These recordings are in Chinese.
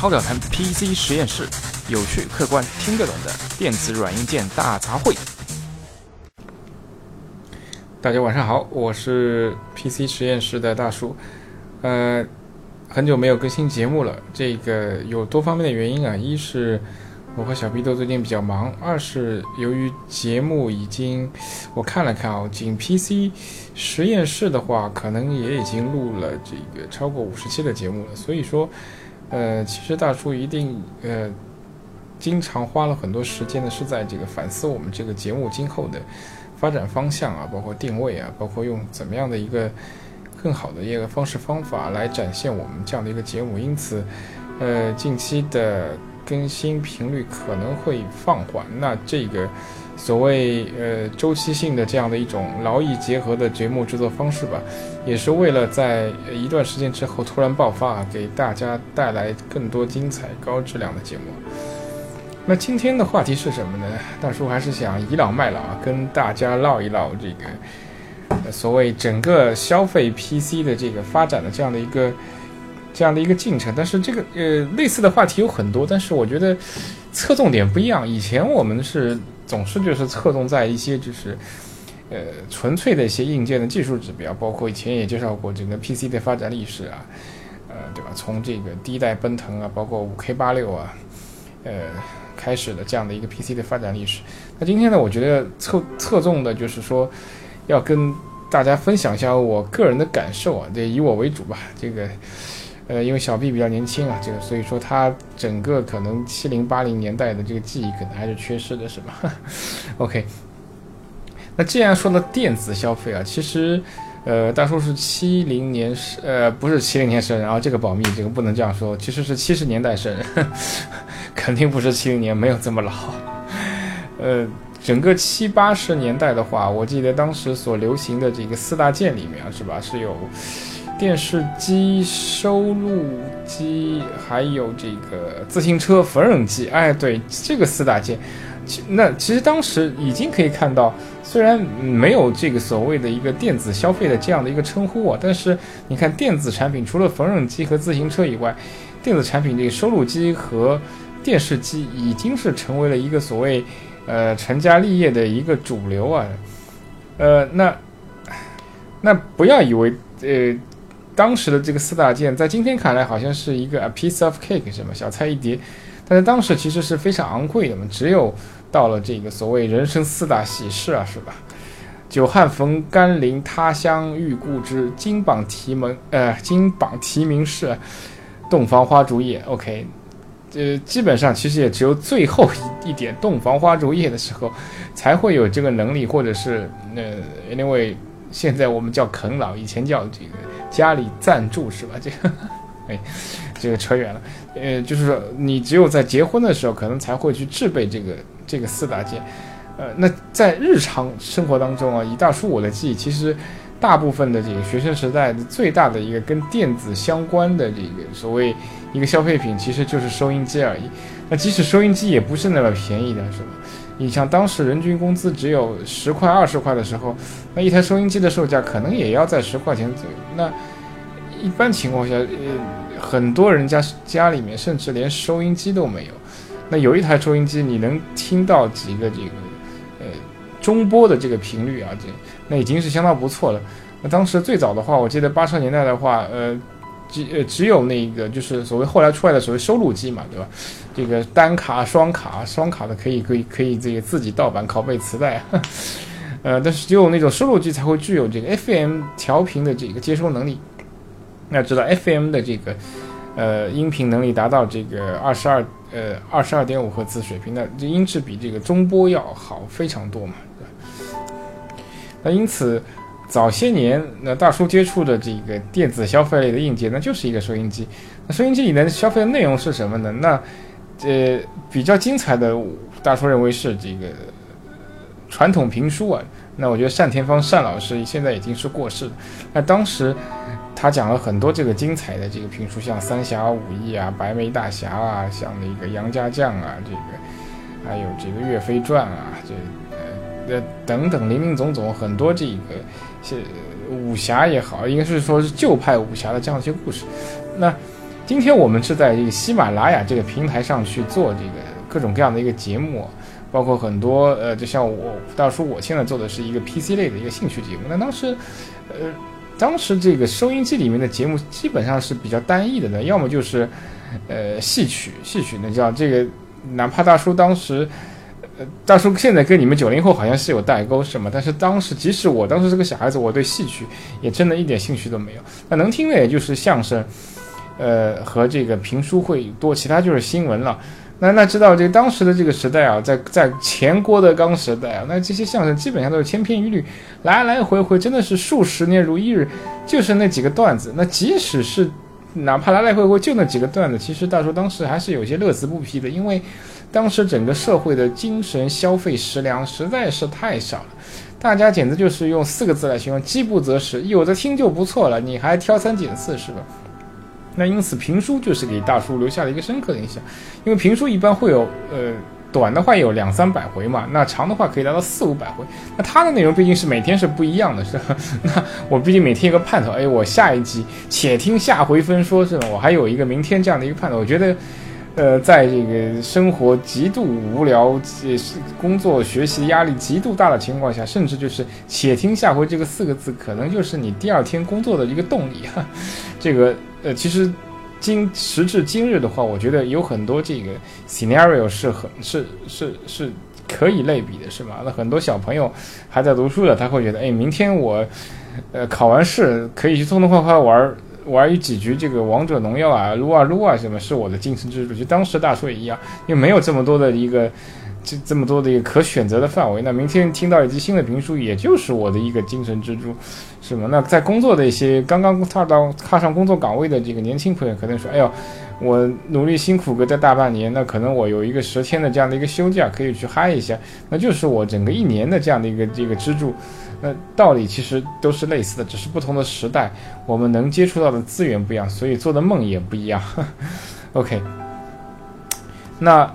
超表谈 PC 实验室，有趣、客观、听得懂的电子软硬件大杂烩。大家晚上好，我是 PC 实验室的大叔。呃，很久没有更新节目了，这个有多方面的原因啊，一是我和小 B 都最近比较忙，二是由于节目已经我看了看啊，仅 PC 实验室的话，可能也已经录了这个超过五十期的节目了，所以说。呃，其实大叔一定呃，经常花了很多时间呢，是在这个反思我们这个节目今后的发展方向啊，包括定位啊，包括用怎么样的一个更好的一个方式方法来展现我们这样的一个节目。因此，呃，近期的更新频率可能会放缓。那这个。所谓呃周期性的这样的一种劳逸结合的节目制作方式吧，也是为了在一段时间之后突然爆发，给大家带来更多精彩、高质量的节目。那今天的话题是什么呢？大叔还是想倚老卖老啊，跟大家唠一唠这个所谓整个消费 PC 的这个发展的这样的一个这样的一个进程。但是这个呃类似的话题有很多，但是我觉得侧重点不一样。以前我们是。总是就是侧重在一些就是，呃，纯粹的一些硬件的技术指标，包括以前也介绍过整个 PC 的发展历史啊，呃，对吧？从这个第一代奔腾啊，包括五 K 八六啊，呃，开始的这样的一个 PC 的发展历史。那今天呢，我觉得侧侧重的就是说，要跟大家分享一下我个人的感受啊，这以我为主吧，这个。呃，因为小 B 比较年轻啊，这个所以说他整个可能七零八零年代的这个记忆可能还是缺失的，是吧？OK，那既然说到电子消费啊，其实，呃，大叔是七零年生，呃，不是七零年生人啊，这个保密，这个不能这样说，其实是七十年代生，肯定不是七零年，没有这么老。呃，整个七八十年代的话，我记得当时所流行的这个四大件里面，是吧，是有。电视机、收录机，还有这个自行车缝纫机，哎，对，这个四大件，其那其实当时已经可以看到，虽然没有这个所谓的一个电子消费的这样的一个称呼啊，但是你看电子产品，除了缝纫机和自行车以外，电子产品这个收录机和电视机已经是成为了一个所谓呃成家立业的一个主流啊，呃，那那不要以为呃。当时的这个四大件，在今天看来好像是一个 a piece of cake，什么小菜一碟，但是当时其实是非常昂贵的嘛。只有到了这个所谓人生四大喜事啊，是吧？久旱逢甘霖，他乡遇故知，金榜题名，呃，金榜题名是洞房花烛夜。OK，呃，基本上其实也只有最后一一点洞房花烛夜的时候，才会有这个能力，或者是呃，因为现在我们叫啃老，以前叫这个。家里赞助是吧？这个，哎，这个扯远了。呃，就是说，你只有在结婚的时候，可能才会去制备这个这个四大件。呃，那在日常生活当中啊，以大叔我的记忆，其实大部分的这个学生时代的最大的一个跟电子相关的这个所谓一个消费品，其实就是收音机而已。那即使收音机也不是那么便宜的，是吧？你像当时人均工资只有十块二十块的时候，那一台收音机的售价可能也要在十块钱左右。那一般情况下，呃，很多人家家里面甚至连收音机都没有。那有一台收音机，你能听到几个这个呃中波的这个频率啊？这那已经是相当不错了。那当时最早的话，我记得八十年代的话，呃。只呃只有那个就是所谓后来出来的所谓收录机嘛，对吧？这个单卡、双卡、双卡的可以可以可以这个自己盗版拷贝磁带，呃，但是只有那种收录机才会具有这个 FM 调频的这个接收能力。要知道 FM 的这个呃音频能力达到这个二十二呃二十二点五赫兹水平，那这音质比这个中波要好非常多嘛，对吧？那因此。早些年，那大叔接触的这个电子消费类的硬件，那就是一个收音机。那收音机里的消费的内容是什么呢？那，呃，比较精彩的，大叔认为是这个传统评书啊。那我觉得单田芳单老师现在已经是过世了。那当时他讲了很多这个精彩的这个评书，像《三侠五义》啊，《白眉大侠》啊，像那个《杨家将》啊，这个还有这个《岳飞传》啊，这呃等等林林总总很多这个。是武侠也好，应该是说是旧派武侠的这样一些故事。那今天我们是在这个喜马拉雅这个平台上去做这个各种各样的一个节目，包括很多呃，就像我大叔，我现在做的是一个 PC 类的一个兴趣节目。那当时，呃，当时这个收音机里面的节目基本上是比较单一的呢，要么就是呃戏曲，戏曲那叫这个，哪怕大叔当时。大叔现在跟你们九零后好像是有代沟，是吗？但是当时，即使我当时是个小孩子，我对戏曲也真的一点兴趣都没有。那能听的也就是相声，呃，和这个评书会多，其他就是新闻了。那那知道这当时的这个时代啊，在在前郭德纲时代啊，那这些相声基本上都是千篇一律，来来回回真的是数十年如一日，就是那几个段子。那即使是哪怕来来回回就那几个段子，其实大叔当时还是有些乐此不疲的，因为。当时整个社会的精神消费食粮实在是太少了，大家简直就是用四个字来形容：饥不择食。有的听就不错了，你还挑三拣四是吧？那因此评书就是给大叔留下了一个深刻的印象，因为评书一般会有呃短的话有两三百回嘛，那长的话可以达到四五百回。那它的内容毕竟是每天是不一样的，是吧？那我毕竟每天一个盼头，哎，我下一集且听下回分说，是吧？我还有一个明天这样的一个盼头，我觉得。呃，在这个生活极度无聊、也是工作学习压力极度大的情况下，甚至就是“且听下回”这个四个字，可能就是你第二天工作的一个动力。哈，这个呃，其实今时至今日的话，我觉得有很多这个 scenario 是很是是是可以类比的，是吗？那很多小朋友还在读书的，他会觉得，哎，明天我呃考完试可以去痛痛快快玩。玩一几局这个王者荣耀啊，撸啊撸啊，什么是我的精神支柱？就当时大叔也一样，因为没有这么多的一个这这么多的一个可选择的范围。那明天听到一集新的评书，也就是我的一个精神支柱，是吗？那在工作的一些刚刚踏到踏上工作岗位的这个年轻朋友，可能说：“哎呦，我努力辛苦个这大半年，那可能我有一个十天的这样的一个休假，可以去嗨一下，那就是我整个一年的这样的一个这个支柱。”那道理其实都是类似的，只是不同的时代，我们能接触到的资源不一样，所以做的梦也不一样。OK，那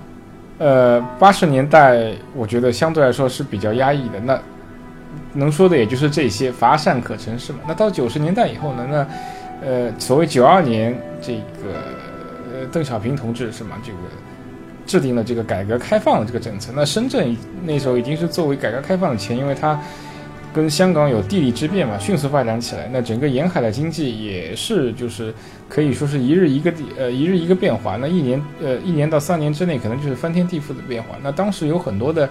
呃八十年代我觉得相对来说是比较压抑的，那能说的也就是这些，乏善可陈是吗？那到九十年代以后呢？那呃所谓九二年这个呃邓小平同志是吗？这个制定了这个改革开放的这个政策，那深圳那时候已经是作为改革开放的前，因为它。跟香港有地理之便嘛，迅速发展起来。那整个沿海的经济也是，就是可以说是一日一个地，呃，一日一个变化。那一年，呃，一年到三年之内，可能就是翻天地覆的变化。那当时有很多的，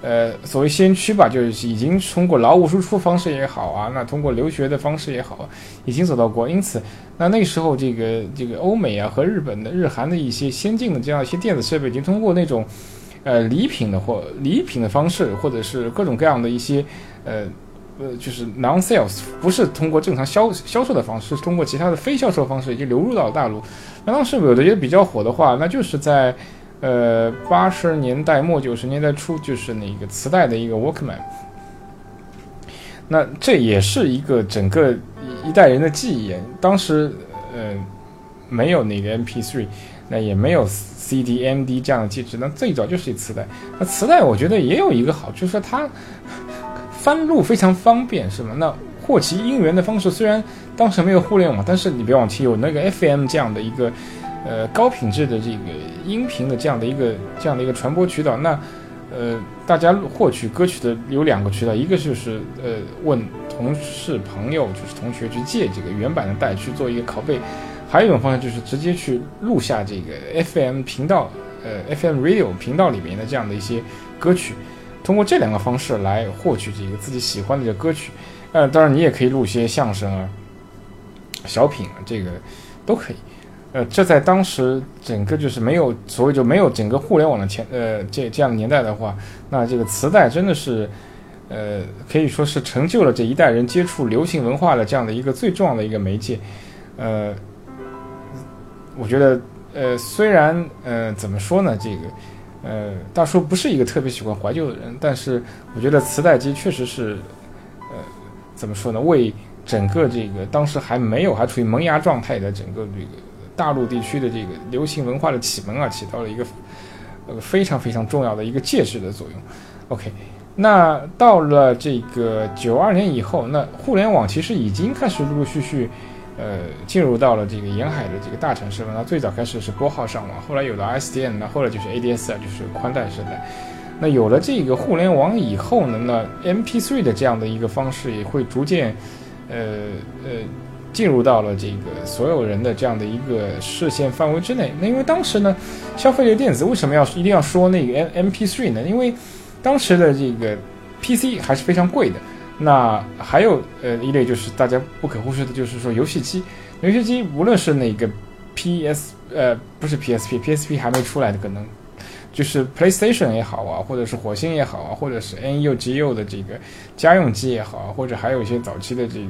呃，所谓先驱吧，就是已经通过劳务输出方式也好啊，那通过留学的方式也好，已经走到国。因此，那那时候这个这个欧美啊和日本的日韩的一些先进的这样一些电子设备，已经通过那种。呃，礼品的或礼品的方式，或者是各种各样的一些，呃，呃，就是 non sales，不是通过正常销销售的方式，是通过其他的非销售方式已经流入到了大陆。那当时有的也比较火的话，那就是在，呃，八十年代末九十年代初，就是那个磁带的一个 Walkman。那这也是一个整个一代人的记忆。当时，呃，没有那个 MP3，那也没有。C D M D 这样的机制，那最早就是一磁带。那磁带我觉得也有一个好处，就是它翻录非常方便，是吗？那获取音源的方式虽然当时没有互联网，但是你别忘记有那个 F M 这样的一个呃高品质的这个音频的这样的一个这样的一个传播渠道。那呃，大家获取歌曲的有两个渠道，一个就是呃问同事朋友，就是同学去借这个原版的带去做一个拷贝。还有一种方式就是直接去录下这个 FM 频道，呃，FM radio 频道里面的这样的一些歌曲，通过这两个方式来获取这个自己喜欢的这个歌曲。呃，当然你也可以录一些相声啊、小品啊，这个都可以。呃，这在当时整个就是没有所谓就没有整个互联网的前呃这这样的年代的话，那这个磁带真的是呃可以说是成就了这一代人接触流行文化的这样的一个最重要的一个媒介，呃。我觉得，呃，虽然，呃，怎么说呢，这个，呃，大叔不是一个特别喜欢怀旧的人，但是我觉得磁带机确实是，呃，怎么说呢，为整个这个当时还没有还处于萌芽状态的整个这个大陆地区的这个流行文化的启蒙啊，起到了一个呃非常非常重要的一个介质的作用。OK，那到了这个九二年以后，那互联网其实已经开始陆陆续续。呃，进入到了这个沿海的这个大城市了。那最早开始是拨号上网，后来有了 SDN，那后来就是 ADSL，就是宽带时代。那有了这个互联网以后呢，那 MP3 的这样的一个方式也会逐渐，呃呃，进入到了这个所有人的这样的一个视线范围之内。那因为当时呢，消费类电子为什么要一定要说那个 M MP3 呢？因为当时的这个 PC 还是非常贵的。那还有呃一类就是大家不可忽视的，就是说游戏机。游戏机无论是那个 PS 呃不是 PSP，PSP 还没出来的可能，就是 PlayStation 也好啊，或者是火星也好啊，或者是 NU、GU 的这个家用机也好啊，或者还有一些早期的这个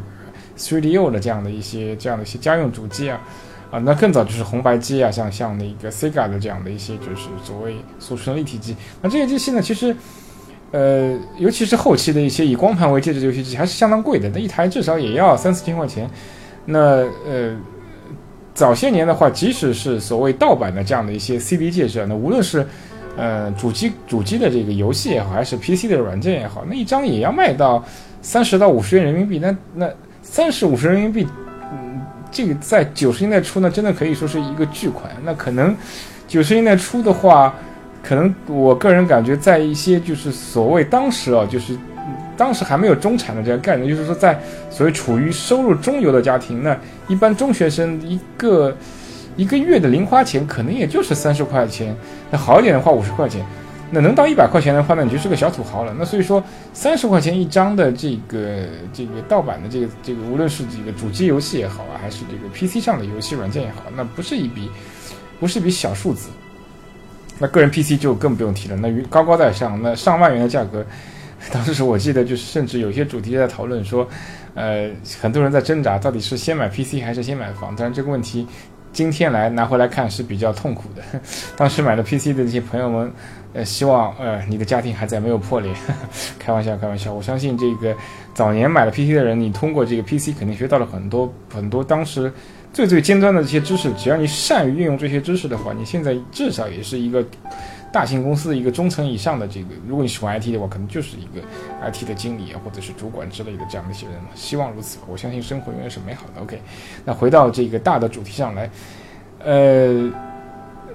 3DO 的这样的一些这样的一些家用主机啊啊，那更早就是红白机啊，像像那个 Sega 的这样的一些就是所谓俗称立体机。那这些机器呢，其实。呃，尤其是后期的一些以光盘为介质的游戏机，还是相当贵的，那一台至少也要三四千块钱。那呃，早些年的话，即使是所谓盗版的这样的一些 CD 介质，那无论是呃主机主机的这个游戏也好，还是 PC 的软件也好，那一张也要卖到三十到五十元人民币。那那三十五十人民币，嗯，这个在九十年代初呢，真的可以说是一个巨款。那可能九十年代初的话。可能我个人感觉，在一些就是所谓当时啊，就是当时还没有中产的这个概念，就是说在所谓处于收入中游的家庭，那一般中学生一个一个月的零花钱可能也就是三十块钱，那好一点的话五十块钱，那能到一百块钱的话，那你就是个小土豪了。那所以说三十块钱一张的这个这个盗版的这个这个，无论是这个主机游戏也好啊，还是这个 PC 上的游戏软件也好，那不是一笔不是一笔小数字。那个人 PC 就更不用提了，那高高在上，那上万元的价格，当时我记得就是甚至有些主题在讨论说，呃，很多人在挣扎到底是先买 PC 还是先买房。当然这个问题今天来拿回来看是比较痛苦的。当时买了 PC 的这些朋友们，呃，希望呃你的家庭还在没有破裂。开玩笑，开玩笑。我相信这个早年买了 PC 的人，你通过这个 PC 肯定学到了很多很多当时。最最尖端的这些知识，只要你善于运用这些知识的话，你现在至少也是一个大型公司的一个中层以上的这个。如果你喜欢 IT 的话，可能就是一个 IT 的经理啊，或者是主管之类的这样的一些人嘛。希望如此，我相信生活永远是美好的。OK，那回到这个大的主题上来，呃，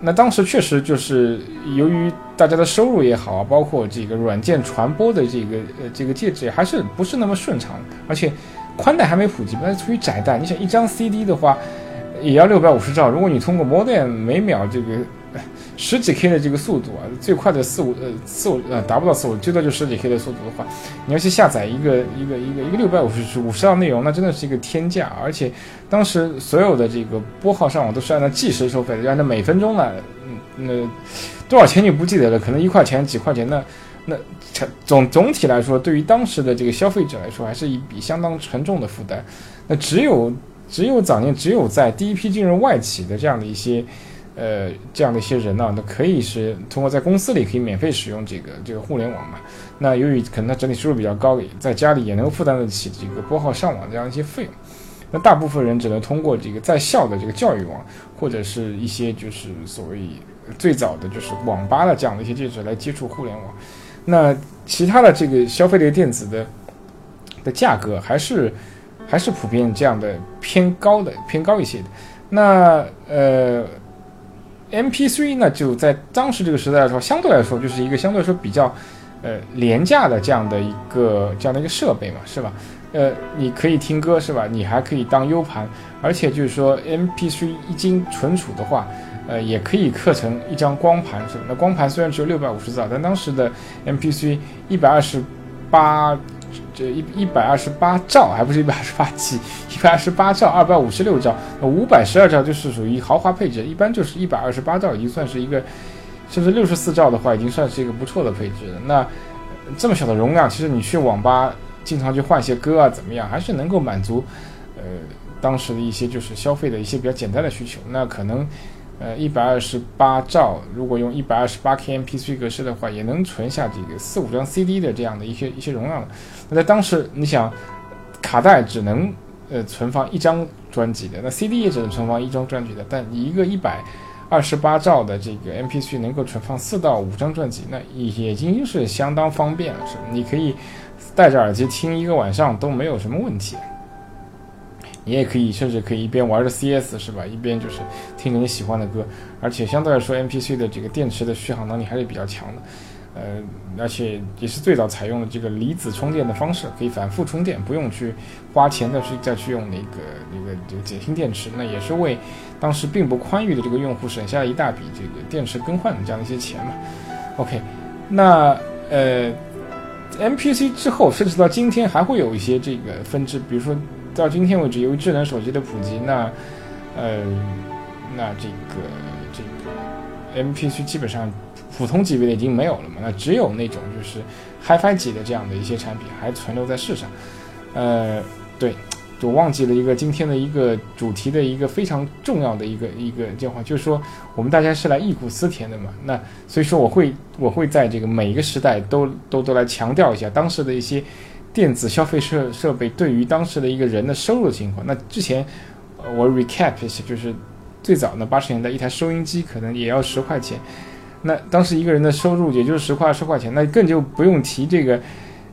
那当时确实就是由于大家的收入也好，包括这个软件传播的这个呃这个介质还是不是那么顺畅，而且。宽带还没普及，那处于窄带。你想一张 CD 的话，也要六百五十兆。如果你通过 modem 每秒这个十几 K 的这个速度啊，最快的四五呃四五呃达不到四五，最多就十几 K 的速度的话，你要去下载一个一个一个一个六百五十五十兆内容，那真的是一个天价。而且当时所有的这个拨号上网都是按照计时收费的，按照每分钟来，嗯，那多少钱就不记得了，可能一块钱几块钱那。那总总体来说，对于当时的这个消费者来说，还是一笔相当沉重的负担。那只有只有早年，只有在第一批进入外企的这样的一些，呃，这样的一些人呢，那可以是通过在公司里可以免费使用这个这个互联网嘛。那由于可能他整体收入比较高，在家里也能负担得起这个拨号上网这样一些费用。那大部分人只能通过这个在校的这个教育网，或者是一些就是所谓最早的就是网吧的这样的一些介质来接触互联网。那其他的这个消费类电子的的价格还是还是普遍这样的偏高的偏高一些的。那呃，MP3 呢就在当时这个时代来说，相对来说就是一个相对来说比较呃廉价的这样的一个这样的一个设备嘛，是吧？呃，你可以听歌是吧？你还可以当 U 盘，而且就是说 MP3 一经存储的话。呃，也可以刻成一张光盘，是吧？那光盘虽然只有六百五十兆，但当时的 MPC 一百二十八，这一一百二十八兆，还不是一百二十八 G，一百二十八兆，二百五十六兆，五百十二兆就是属于豪华配置，一般就是一百二十八兆已经算是一个，甚至六十四兆的话，已经算是一个不错的配置了。那这么小的容量，其实你去网吧经常去换一些歌啊，怎么样，还是能够满足呃当时的一些就是消费的一些比较简单的需求。那可能。呃，一百二十八兆，如果用一百二十八 K M P C 格式的话，也能存下这个四五张 CD 的这样的一些一些容量了。那在当时，你想，卡带只能呃存放一张专辑的，那 CD 也只能存放一张专辑的，但一个一百二十八兆的这个 M P C 能够存放四到五张专辑，那已已经是相当方便了，是？你可以戴着耳机听一个晚上都没有什么问题。你也可以甚至可以一边玩着 CS 是吧，一边就是听着你喜欢的歌，而且相对来说 MPC 的这个电池的续航能力还是比较强的。呃，而且也是最早采用了这个离子充电的方式，可以反复充电，不用去花钱再去再去用那个那个这个碱性电池，那也是为当时并不宽裕的这个用户省下了一大笔这个电池更换的这样一些钱嘛。OK，那呃，MPC 之后甚至到今天还会有一些这个分支，比如说到今天为止，由于智能手机的普及，那呃，那这个这个 MPC 基本上。普通级别的已经没有了嘛？那只有那种就是 HiFi 级的这样的一些产品还存留在世上。呃，对，我忘记了一个今天的一个主题的一个非常重要的一个一个电话，就是说我们大家是来忆苦思甜的嘛。那所以说我会我会在这个每一个时代都都都来强调一下当时的一些电子消费设设备对于当时的一个人的收入情况。那之前我 recap 一下，就是最早呢八十年代一台收音机可能也要十块钱。那当时一个人的收入也就是十块二十块钱，那更就不用提这个，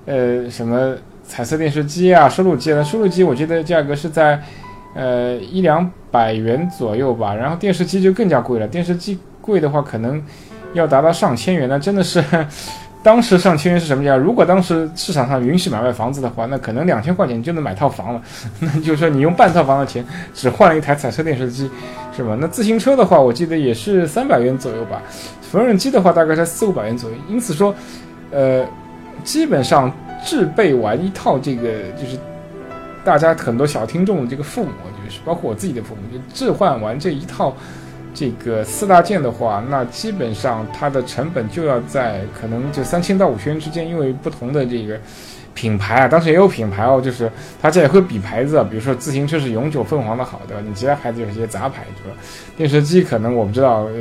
呃，什么彩色电视机啊、收录机了。收录机我记得价格是在，呃，一两百元左右吧。然后电视机就更加贵了，电视机贵的话可能要达到上千元。那真的是，当时上千元是什么价？如果当时市场上允许买卖房子的话，那可能两千块钱就能买套房了。那就是说你用半套房的钱只换了一台彩色电视机，是吧？那自行车的话，我记得也是三百元左右吧。缝纫机的话大概在四五百元左右，因此说，呃，基本上置备完一套这个，就是大家很多小听众的这个父母，就是包括我自己的父母，就置换完这一套这个四大件的话，那基本上它的成本就要在可能就三千到五千元之间，因为不同的这个。品牌啊，当时也有品牌哦，就是大家也会比牌子，比如说自行车是永久凤凰的好的，你其他牌子有些杂牌，对吧？电视机可能我不知道，呃，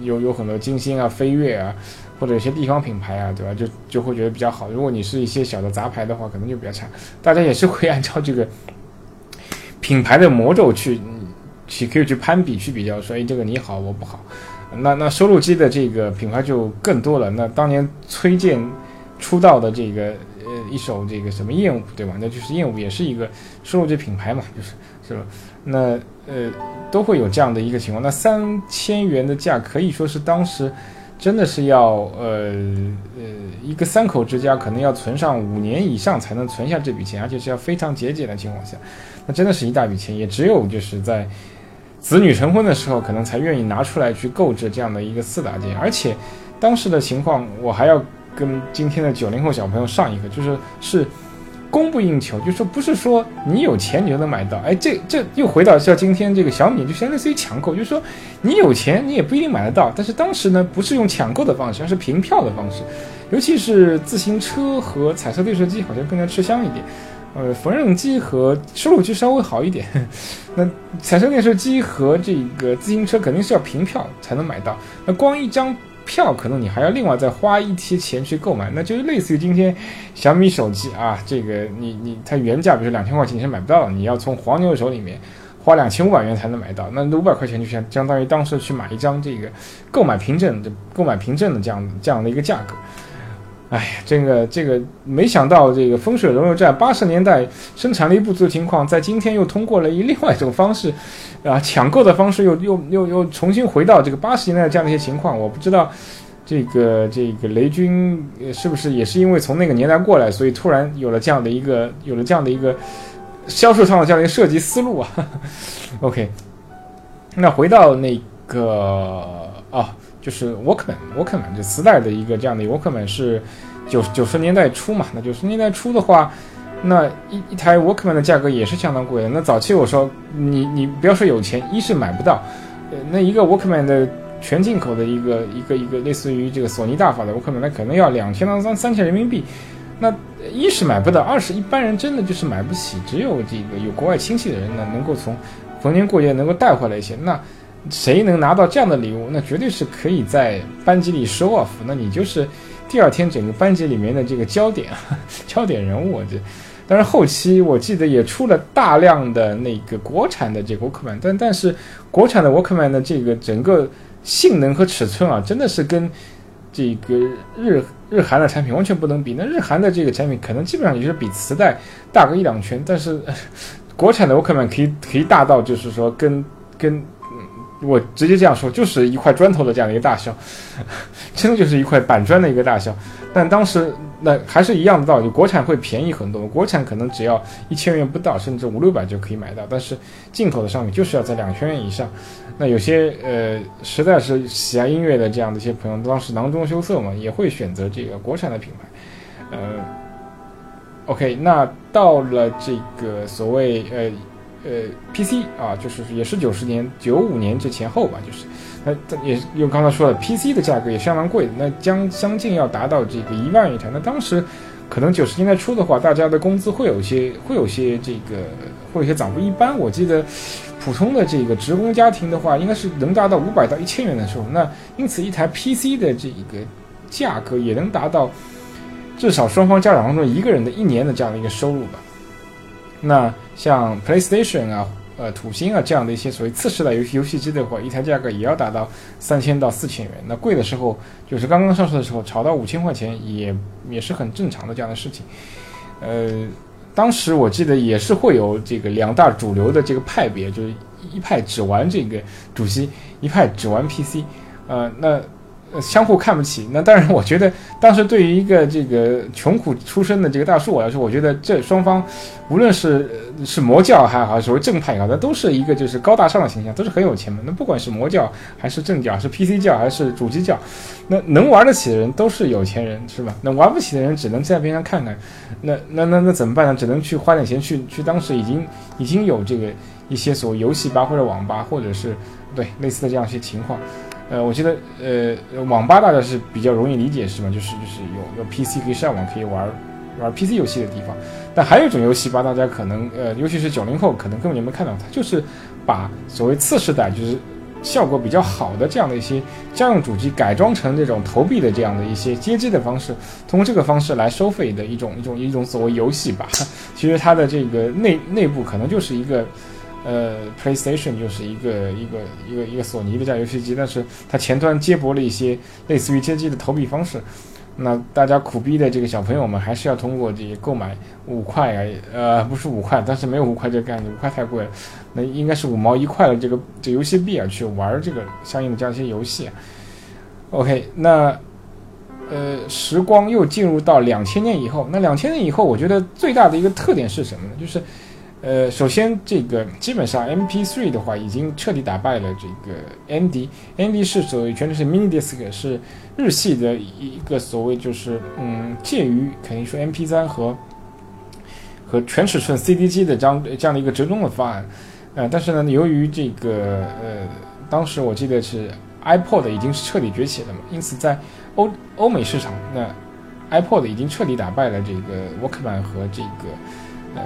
有有很多金星啊、飞跃啊，或者有些地方品牌啊，对吧？就就会觉得比较好。如果你是一些小的杂牌的话，可能就比较差。大家也是会按照这个品牌的魔咒去去可以去攀比、去比较，说哎，这个你好，我不好。那那收录机的这个品牌就更多了。那当年崔健出道的这个呃。一首这个什么燕舞，对吧？那就是燕舞也是一个收录机品牌嘛，就是是吧？那呃都会有这样的一个情况。那三千元的价可以说是当时真的是要呃呃一个三口之家可能要存上五年以上才能存下这笔钱，而且是要非常节俭的情况下，那真的是一大笔钱。也只有就是在子女成婚的时候，可能才愿意拿出来去购置这样的一个四大件。而且当时的情况，我还要。跟今天的九零后小朋友上一课，就是是供不应求，就说不是说你有钱你就能买到，哎，这这又回到像今天这个小米，就相类似于抢购，就是说你有钱你也不一定买得到，但是当时呢不是用抢购的方式，而是凭票的方式，尤其是自行车和彩色电视机好像更加吃香一点，呃，缝纫机和收录机稍微好一点，那彩色电视机和这个自行车肯定是要凭票才能买到，那光一张。票可能你还要另外再花一些钱去购买，那就是类似于今天小米手机啊，这个你你它原价比如两千块钱你是买不到的，你要从黄牛手里面花两千五百元才能买到，那五百块钱就相相当于当时去买一张这个购买凭证的购买凭证的这样这样的一个价格。哎呀，这个这个没想到，这个风水轮流转，八十年代生产力不足的情况，在今天又通过了一另外一种方式，啊，抢购的方式又又又又重新回到这个八十年代这样的一些情况。我不知道，这个这个雷军是不是也是因为从那个年代过来，所以突然有了这样的一个有了这样的一个销售上的这样的一个设计思路啊？OK，那回到那个啊。就是 Walkman，Walkman 就磁带的一个这样的 Walkman 是九九十年代初嘛？那九十年代初的话，那一一台 Walkman 的价格也是相当贵的。那早期我说你你不要说有钱，一是买不到，呃，那一个 Walkman 的全进口的一个一个一个类似于这个索尼大法的 Walkman，那可能要两千到三三千人民币。那一是买不到，二是一般人真的就是买不起。只有这个有国外亲戚的人呢，能够从逢年过节能够带回来一些。那谁能拿到这样的礼物，那绝对是可以在班级里 show off。那你就是第二天整个班级里面的这个焦点啊，焦点人物啊。这，当然后期我记得也出了大量的那个国产的这个 Walkman，但但是国产的 Walkman 的这个整个性能和尺寸啊，真的是跟这个日日韩的产品完全不能比。那日韩的这个产品可能基本上也就是比磁带大个一两圈，但是。国产的 Walkman 可以可以大到就是说跟跟。我直接这样说，就是一块砖头的这样的一个大小，真的就是一块板砖的一个大小。但当时那还是一样的道理，国产会便宜很多，国产可能只要一千元不到，甚至五六百就可以买到。但是进口的商品就是要在两千元以上。那有些呃实在是喜爱音乐的这样的一些朋友，当时囊中羞涩嘛，也会选择这个国产的品牌。呃，OK，那到了这个所谓呃。呃，PC 啊，就是也是九十年、九五年这前后吧，就是，那也用刚才说了，PC 的价格也相当贵，那将将近要达到这个一万一台。那当时可能九十年代初的话，大家的工资会有些会有些这个会有些涨幅。一般我记得普通的这个职工家庭的话，应该是能达到五百到一千元的收入。那因此一台 PC 的这个价格也能达到至少双方家长当中一个人的一年的这样的一个收入吧。那像 PlayStation 啊、呃土星啊这样的一些所谓次世代游戏游戏机的话，一台价格也要达到三千到四千元。那贵的时候，就是刚刚上市的时候，炒到五千块钱也也是很正常的这样的事情。呃，当时我记得也是会有这个两大主流的这个派别，就是一派只玩这个主机，一派只玩 PC。呃，那。相互看不起，那当然，我觉得当时对于一个这个穷苦出身的这个大叔我来说，我觉得这双方，无论是是魔教还好，所谓正派也好，那都是一个就是高大上的形象，都是很有钱的。那不管是魔教还是正教，是 PC 教还是主机教，那能玩得起的人都是有钱人，是吧？那玩不起的人只能在边上看看。那那那那怎么办呢？只能去花点钱去去。当时已经已经有这个一些所谓游戏吧或者网吧，或者是对类似的这样一些情况。呃，我觉得，呃，网吧大家是比较容易理解，是吗？就是就是有有 PC 可以上网，可以玩玩 PC 游戏的地方。但还有一种游戏吧，大家可能，呃，尤其是九零后，可能根本就没看到，它就是把所谓次世代，就是效果比较好的这样的一些家用主机改装成这种投币的这样的一些街机的方式，通过这个方式来收费的一种一种一种所谓游戏吧。其实它的这个内内部可能就是一个。呃，PlayStation 就是一个一个一个一个索尼的这样游戏机，但是它前端接驳了一些类似于街机的投币方式。那大家苦逼的这个小朋友们还是要通过这个购买五块啊，呃，不是五块，但是没有五块这个概念，五块太贵了。那应该是五毛一块的这个这游戏币啊，去玩这个相应的这样一些游戏。OK，那呃，时光又进入到两千年以后，那两千年以后，我觉得最大的一个特点是什么呢？就是。呃，首先，这个基本上 MP3 的话已经彻底打败了这个 N D N D 是所谓全称是 Mini Disc，是日系的一个所谓就是嗯介于肯定说 MP3 和和全尺寸 CD 机的这样这样的一个折中的方案。呃，但是呢，由于这个呃，当时我记得是 iPod 已经是彻底崛起了嘛，因此在欧欧美市场，那 iPod 已经彻底打败了这个 Walkman 和这个呃。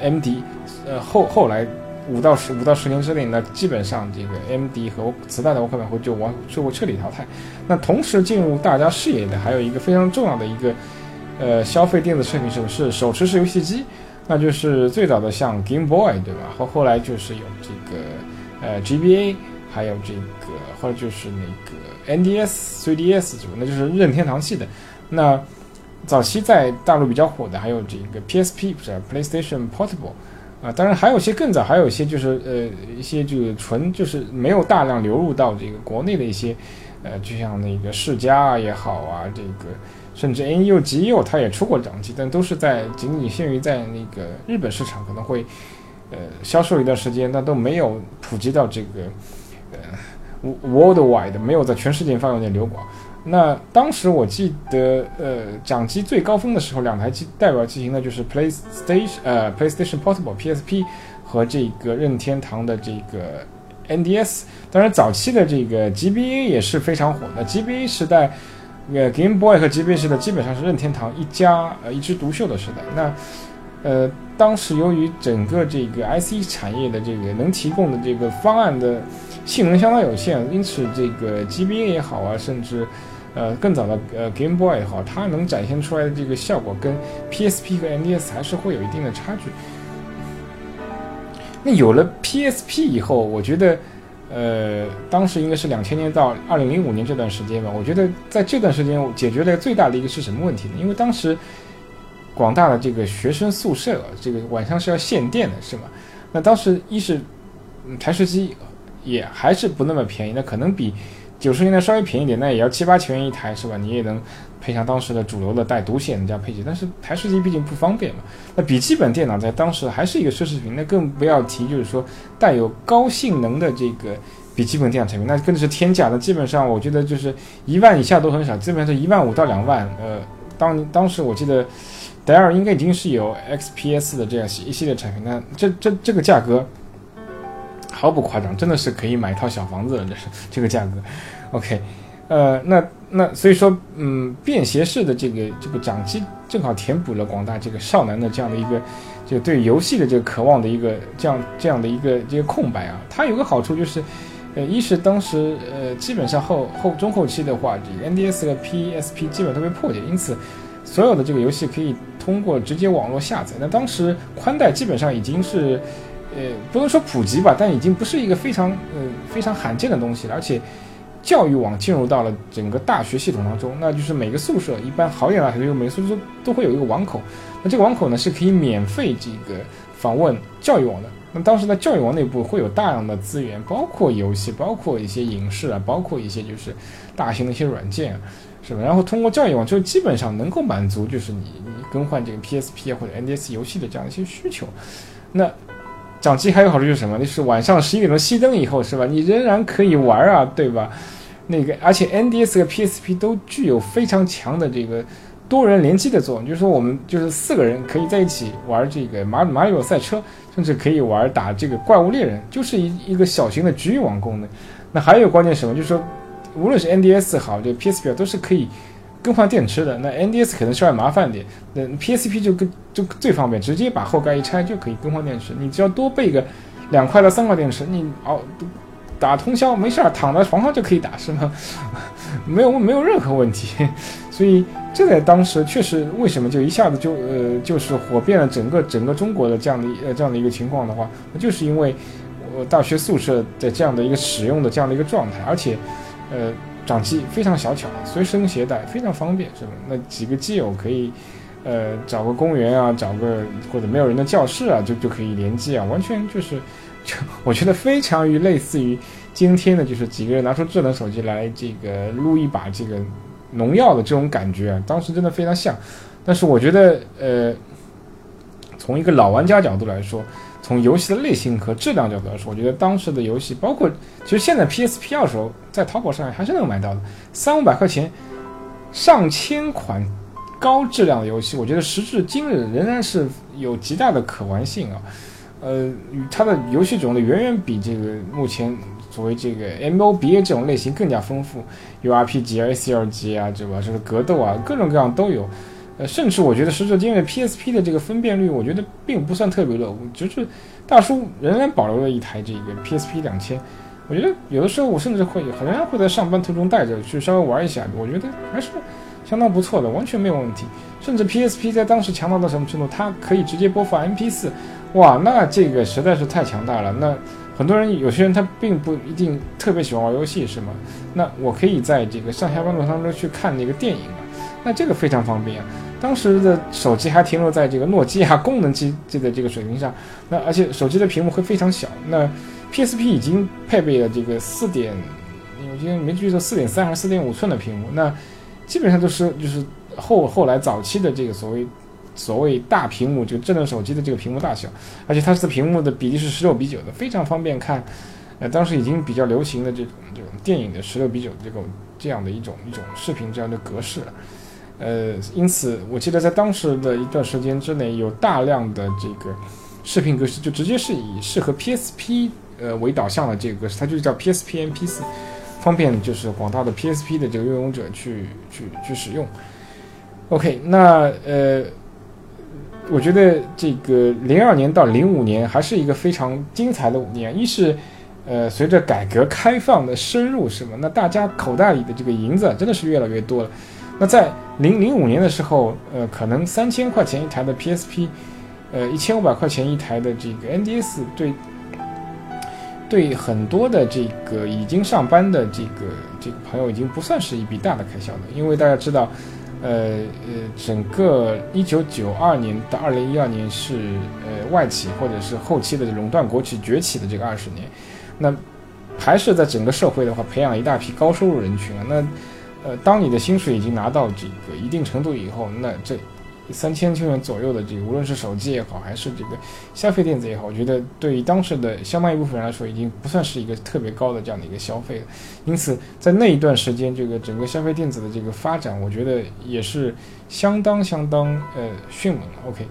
M D，呃后后来五到十五到十年之内，那基本上这个 M D 和磁带的录放版会就完就会彻底淘汰。那同时进入大家视野的还有一个非常重要的一个呃消费电子产品，是是手持式游戏机？那就是最早的像 Game Boy 对吧？后后来就是有这个呃 G B A，还有这个后来就是那个 N D S、3DS 组，那就是任天堂系的。那早期在大陆比较火的还有这个 PSP，不是 PlayStation Portable，啊，当然还有些更早，还有一些就是呃一些就是纯就是没有大量流入到这个国内的一些，呃，就像那个世嘉啊也好啊，这个甚至 NU、GU 它也出过掌机，但都是在仅仅限于在那个日本市场可能会呃销售一段时间，但都没有普及到这个呃 worldwide，没有在全世界范围内流广。那当时我记得，呃，掌机最高峰的时候，两台机代表机型呢，就是 PlayStation，呃，PlayStation Portable PSP 和这个任天堂的这个 NDS。当然，早期的这个 GBA 也是非常火的。GBA 时代，呃，Game Boy 和 GBA 时代基本上是任天堂一家呃一枝独秀的时代。那，呃，当时由于整个这个 IC 产业的这个能提供的这个方案的性能相当有限，因此这个 GBA 也好啊，甚至呃，更早的呃 Game Boy 也好，它能展现出来的这个效果跟 PSP 和 NDS 还是会有一定的差距。那有了 PSP 以后，我觉得，呃，当时应该是两千年到二零零五年这段时间吧。我觉得在这段时间解决了最大的一个是什么问题呢？因为当时广大的这个学生宿舍啊，这个晚上是要限电的，是吗？那当时一是台式机也还是不那么便宜，那可能比九十年代稍微便宜点，那也要七八千元一台，是吧？你也能配上当时的主流的带独显的这样配置，但是台式机毕竟不方便嘛。那笔记本电脑在当时还是一个奢侈品，那更不要提就是说带有高性能的这个笔记本电脑产品，那更是天价。那基本上我觉得就是一万以下都很少，基本上是一万五到两万。呃，当当时我记得。戴尔应该已经是有 XPS 的这样一系列产品，那这这这个价格毫不夸张，真的是可以买一套小房子了。这是这个价格，OK，呃，那那所以说，嗯，便携式的这个这个掌机正好填补了广大这个少男的这样的一个就对游戏的这个渴望的一个这样这样的一个这个空白啊。它有个好处就是，呃，一是当时呃基本上后后中后期的话，这个 NDS 和 PSP 基本都被破解，因此所有的这个游戏可以。通过直接网络下载，那当时宽带基本上已经是，呃，不能说普及吧，但已经不是一个非常呃非常罕见的东西了。而且，教育网进入到了整个大学系统当中，那就是每个宿舍一般好一点的大学，每个宿舍都会有一个网口。那这个网口呢是可以免费这个访问教育网的。那当时在教育网内部会有大量的资源，包括游戏，包括一些影视啊，包括一些就是大型的一些软件。是吧？然后通过教育网，就基本上能够满足就是你你更换这个 PSP 或者 NDS 游戏的这样一些需求。那掌机还有好处就是什么？就是晚上十一点钟熄灯以后，是吧？你仍然可以玩啊，对吧？那个而且 NDS 和 PSP 都具有非常强的这个多人联机的作用，就是说我们就是四个人可以在一起玩这个马马里奥赛车，甚至可以玩打这个怪物猎人，就是一一个小型的局域网功能。那还有关键什么？就是说。无论是 NDS 好，这 PSP 都是可以更换电池的。那 NDS 可能稍微麻烦点，那 PSP 就更就最方便，直接把后盖一拆就可以更换电池。你只要多备个两块到三块电池，你哦打通宵没事儿，躺在床上就可以打，是吗？没有没有任何问题。所以这在当时确实为什么就一下子就呃就是火遍了整个整个中国的这样的呃这样的一个情况的话，就是因为我大学宿舍的这样的一个使用的这样的一个状态，而且。呃，掌机非常小巧，随身携带非常方便，是吧？那几个基友可以，呃，找个公园啊，找个或者没有人的教室啊，就就可以联机啊，完全就是，就 我觉得非常于类似于今天的，就是几个人拿出智能手机来这个撸一把这个农药的这种感觉啊，当时真的非常像。但是我觉得，呃，从一个老玩家角度来说。从游戏的类型和质量角度来说，我觉得当时的游戏，包括其实现在 PSP 二手在淘宝上还是能买到的，三五百块钱，上千款高质量的游戏，我觉得时至今日仍然是有极大的可玩性啊。呃，它的游戏种类远远比这个目前所谓这个 MOBA 这种类型更加丰富，有 RPG 啊、CRG 啊，对吧？这个格斗啊，各种各样都有。呃，甚至我觉得时至今日，PSP 的这个分辨率，我觉得并不算特别弱。就是大叔仍然保留了一台这个 PSP 两千，我觉得有的时候我甚至会仍然会在上班途中带着去稍微玩一下，我觉得还是相当不错的，完全没有问题。甚至 PSP 在当时强大到什么程度？它可以直接播放 MP4，哇，那这个实在是太强大了。那很多人有些人他并不一定特别喜欢玩游戏，是吗？那我可以在这个上下班路当中去看那个电影嘛？那这个非常方便啊。当时的手机还停留在这个诺基亚功能机这个这个水平上，那而且手机的屏幕会非常小。那 PSP 已经配备了这个四点，我今天没记错，四点三还是四点五寸的屏幕。那基本上都是就是后后来早期的这个所谓所谓大屏幕，就智能手机的这个屏幕大小，而且它是屏幕的比例是十六比九的，非常方便看。呃，当时已经比较流行的这种这种电影的十六比九这种这样的一种一种视频这样的格式了。呃，因此我记得在当时的一段时间之内，有大量的这个视频格式就直接是以适合 PSP 呃为导向的这个格式，它就叫 PSP MP4，方便就是广大的 PSP 的这个拥有者去去去使用。OK，那呃，我觉得这个零二年到零五年还是一个非常精彩的五年，一是呃随着改革开放的深入，是吗？那大家口袋里的这个银子真的是越来越多了。那在零零五年的时候，呃，可能三千块钱一台的 PSP，呃，一千五百块钱一台的这个 NDS，对，对很多的这个已经上班的这个这个朋友，已经不算是一笔大的开销了。因为大家知道，呃呃，整个一九九二年到二零一二年是呃外企或者是后期的垄断国企崛起的这个二十年，那还是在整个社会的话培养一大批高收入人群啊。那呃，当你的薪水已经拿到这个一定程度以后，那这。三千千元左右的这个，无论是手机也好，还是这个消费电子也好，我觉得对于当时的相当一部分人来说，已经不算是一个特别高的这样的一个消费了。因此，在那一段时间，这个整个消费电子的这个发展，我觉得也是相当相当呃迅猛了。OK，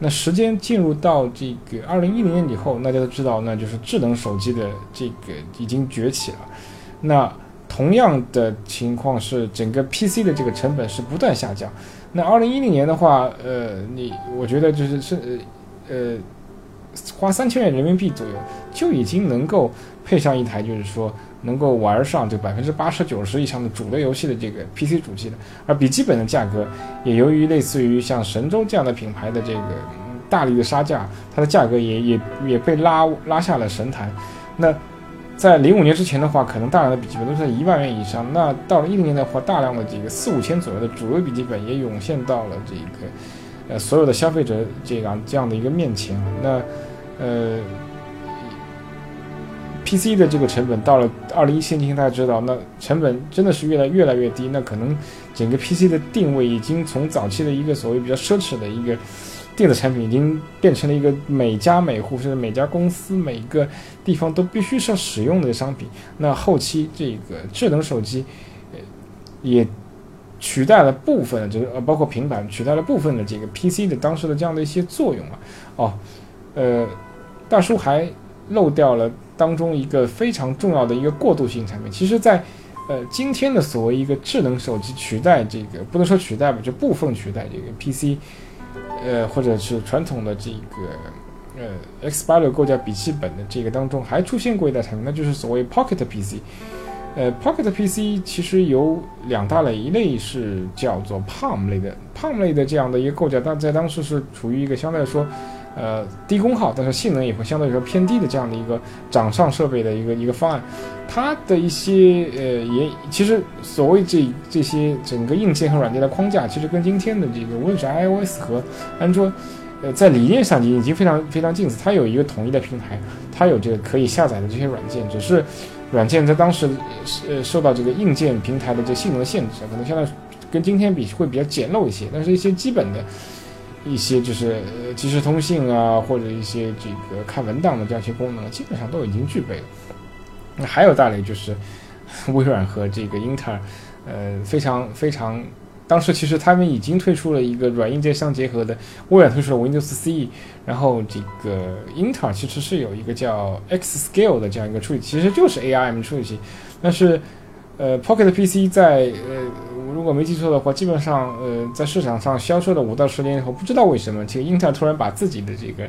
那时间进入到这个二零一零年以后，大家都知道，那就是智能手机的这个已经崛起了。那同样的情况是，整个 PC 的这个成本是不断下降。那二零一零年的话，呃，你我觉得就是是，呃，花三千元人民币左右就已经能够配上一台，就是说能够玩上这百分之八十九十以上的主流游戏的这个 PC 主机了。而笔记本的价格也由于类似于像神州这样的品牌的这个大力的杀价，它的价格也也也被拉拉下了神坛。那在零五年之前的话，可能大量的笔记本都是在一万元以上。那到了一零年的话，大量的这个四五千左右的主流笔记本也涌现到了这个，呃，所有的消费者这样这样的一个面前。那，呃，PC 的这个成本到了二零一七年，大家知道，那成本真的是越来越来越低。那可能整个 PC 的定位已经从早期的一个所谓比较奢侈的一个。电子产品已经变成了一个每家每户甚至每家公司每个地方都必须是要使用的商品。那后期这个智能手机，呃，也取代了部分，就是呃，包括平板取代了部分的这个 PC 的当时的这样的一些作用啊。哦，呃，大叔还漏掉了当中一个非常重要的一个过渡性产品。其实，在呃今天的所谓一个智能手机取代这个，不能说取代吧，就部分取代这个 PC。呃，或者是传统的这个呃 X 八六构架笔记本的这个当中，还出现过一代产品，那就是所谓 Pocket PC。呃，Pocket PC 其实有两大类，一类是叫做 Palm 类的，Palm 类的这样的一个构架，但在当时是处于一个相对来说。呃，低功耗，但是性能也会相对来说偏低的这样的一个掌上设备的一个一个方案，它的一些呃也其实所谓这这些整个硬件和软件的框架，其实跟今天的这个无论是 iOS 和安卓，呃，在理念上已经非常非常近似，它有一个统一的平台，它有这个可以下载的这些软件，只是软件在当时呃受到这个硬件平台的这性能限制，可能相对跟今天比会比较简陋一些，但是一些基本的。一些就是即时通信啊，或者一些这个看文档的这样一些功能，基本上都已经具备了。那还有大类就是 微软和这个英特尔，呃，非常非常，当时其实他们已经推出了一个软硬件相结合的，微软推出了 Windows CE，然后这个英特尔其实是有一个叫 X Scale 的这样一个处理器，其实就是 ARM 处理器，但是呃 Pocket PC 在呃。如果没记错的话，基本上，呃，在市场上销售了五到十年以后，不知道为什么，这个英特尔突然把自己的这个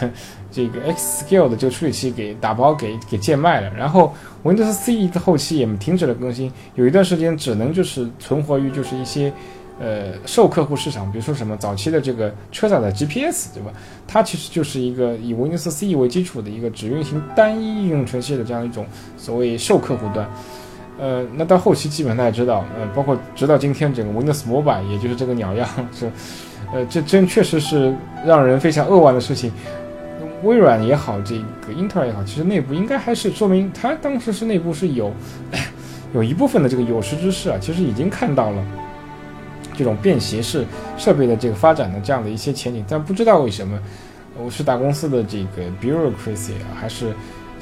这个 X Scale 的这个处理器给打包给给贱卖了。然后 Windows CE 的后期也停止了更新，有一段时间只能就是存活于就是一些呃售客户市场，比如说什么早期的这个车载的 GPS，对吧？它其实就是一个以 Windows CE 为基础的一个只运行单一应用程序的这样一种所谓售客户端。呃，那到后期基本大家知道，呃，包括直到今天整个 Windows Mobile，也就是这个鸟样，是，呃，这真确实是让人非常扼腕的事情。微软也好，这个英特尔也好，其实内部应该还是说明它当时是内部是有 有一部分的这个有识之士啊，其实已经看到了这种便携式设备的这个发展的这样的一些前景，但不知道为什么，我是大公司的这个 bureaucracy 啊，还是。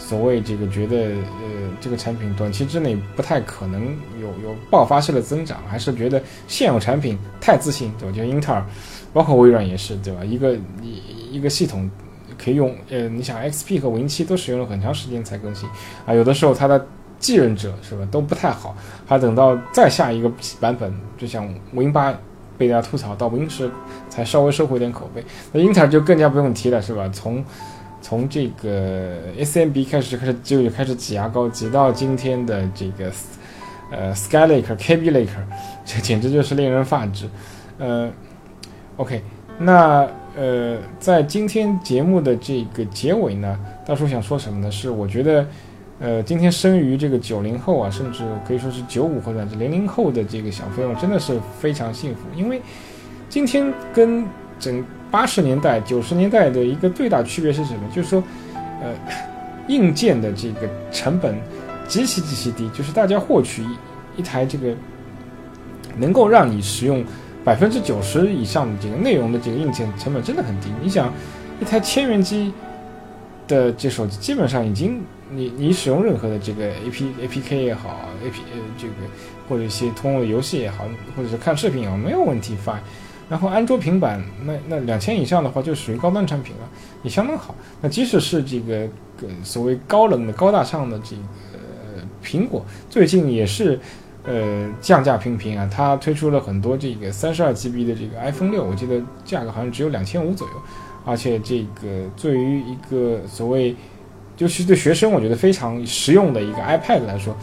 所谓这个觉得，呃，这个产品短期之内不太可能有有爆发式的增长，还是觉得现有产品太自信，对吧？就英特尔，包括微软也是，对吧？一个一一个系统可以用，呃，你想 XP 和 Win 七都使用了很长时间才更新啊，有的时候它的继任者是吧都不太好，还等到再下一个版本，就像 Win 八被大家吐槽到 Win 十才稍微收回点口碑，那英特尔就更加不用提了，是吧？从从这个 SMB 开始开始就开始挤牙膏，挤到今天的这个呃 Skylake、KB Lake，这简直就是令人发指。呃，OK，那呃在今天节目的这个结尾呢，大叔想说什么呢？是我觉得呃，今天生于这个九零后啊，甚至可以说是九五后甚至零零后的这个小朋友，真的是非常幸福，因为今天跟整八十年代、九十年代的一个最大区别是什么？就是说，呃，硬件的这个成本极其极其低，就是大家获取一台这个能够让你使用百分之九十以上的这个内容的这个硬件成本真的很低。你想，一台千元机的这手机，基本上已经。你你使用任何的这个 A P A P K 也好，A P 呃这个或者一些通用游戏也好，或者是看视频也好，没有问题。fine。然后安卓平板，那那两千以上的话就属于高端产品了，也相当好。那即使是这个所谓高冷的高大上的这个苹果，最近也是呃降价频频啊，它推出了很多这个三十二 G B 的这个 iPhone 六，我记得价格好像只有两千五左右，而且这个对于一个所谓就是对学生，我觉得非常实用的一个 iPad 来说，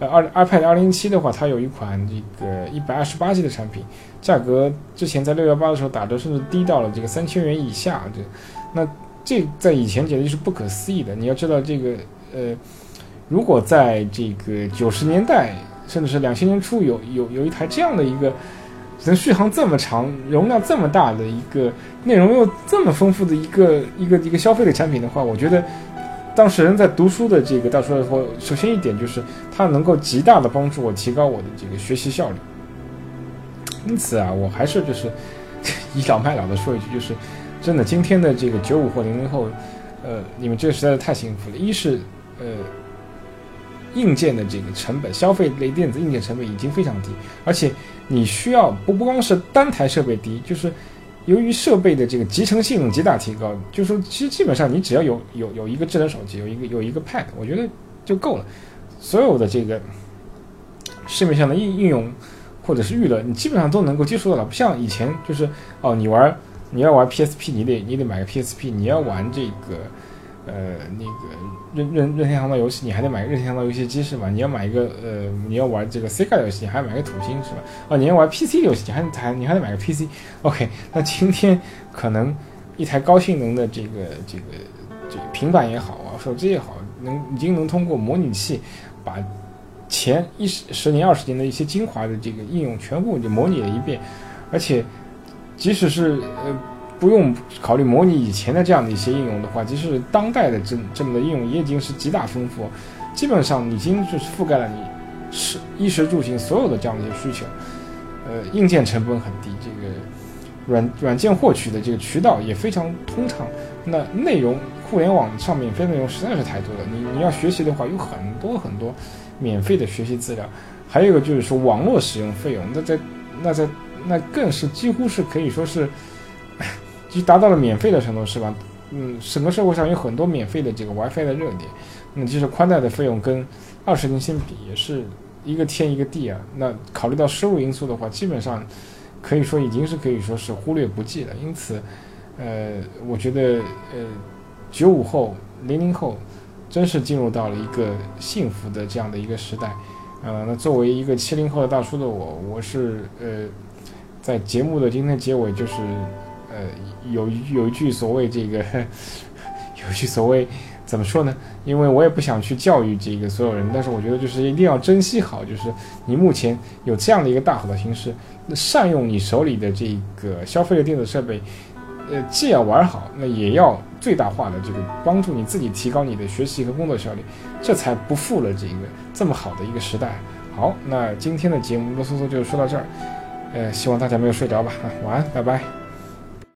呃，二 iPad 二零一七的话，它有一款这个一百二十八 G 的产品，价格之前在六幺八的时候打折，甚至低到了这个三千元以下。这，那这在以前简直是不可思议的。你要知道，这个呃，如果在这个九十年代，甚至是两千年初，有有有一台这样的一个能续航这么长、容量这么大的一个内容又这么丰富的一个一个一个消费类产品的话，我觉得。当时人在读书的这个大说说，首先一点就是它能够极大的帮助我提高我的这个学习效率。因此啊，我还是就是 倚老卖老的说一句，就是真的，今天的这个九五或零零后，呃，你们这实在是太幸福了。一是呃，硬件的这个成本，消费类电子硬件成本已经非常低，而且你需要不不光是单台设备低，就是。由于设备的这个集成性能极大提高，就是说，其实基本上你只要有有有一个智能手机，有一个有一个 Pad，我觉得就够了。所有的这个市面上的应应用或者是娱乐，你基本上都能够接触到了。不像以前，就是哦，你玩你要玩 PSP，你得你得买个 PSP，你要玩这个。呃，那个任任任天堂的游戏，你还得买个任天堂的游戏机是吧？你要买一个呃，你要玩这个 Sega 游戏，你还要买个土星是吧？哦，你要玩 PC 游戏，你还还你还得买个 PC。OK，那今天可能一台高性能的这个这个这个平板也好啊，手机也好，能已经能通过模拟器把前一十十年、二十年的一些精华的这个应用全部就模拟了一遍，而且即使是呃。不用考虑模拟以前的这样的一些应用的话，即使当代的这这么的应用也已经是极大丰富，基本上已经就是覆盖了你食衣食住行所有的这样的一些需求。呃，硬件成本很低，这个软软件获取的这个渠道也非常通畅。那内容互联网上免费内容实在是太多了，你你要学习的话有很多很多免费的学习资料。还有一个就是说网络使用费用，那在那在那更是几乎是可以说是。就达到了免费的程度，是吧？嗯，整个社会上有很多免费的这个 WiFi 的热点，那就是宽带的费用跟二十年前比也是一个天一个地啊。那考虑到收入因素的话，基本上可以说已经是可以说是忽略不计了。因此，呃，我觉得呃，九五后、零零后真是进入到了一个幸福的这样的一个时代。呃，那作为一个七零后的大叔的我，我是呃，在节目的今天结尾就是。呃，有有一句所谓这个，有一句所谓怎么说呢？因为我也不想去教育这个所有人，但是我觉得就是一定要珍惜好，就是你目前有这样的一个大好的形势，那善用你手里的这个消费的电子设备，呃，既要玩好，那也要最大化的这个帮助你自己提高你的学习和工作效率，这才不负了这一个这么好的一个时代。好，那今天的节目啰嗦嗦就说到这儿，呃，希望大家没有睡着吧？啊，晚安，拜拜。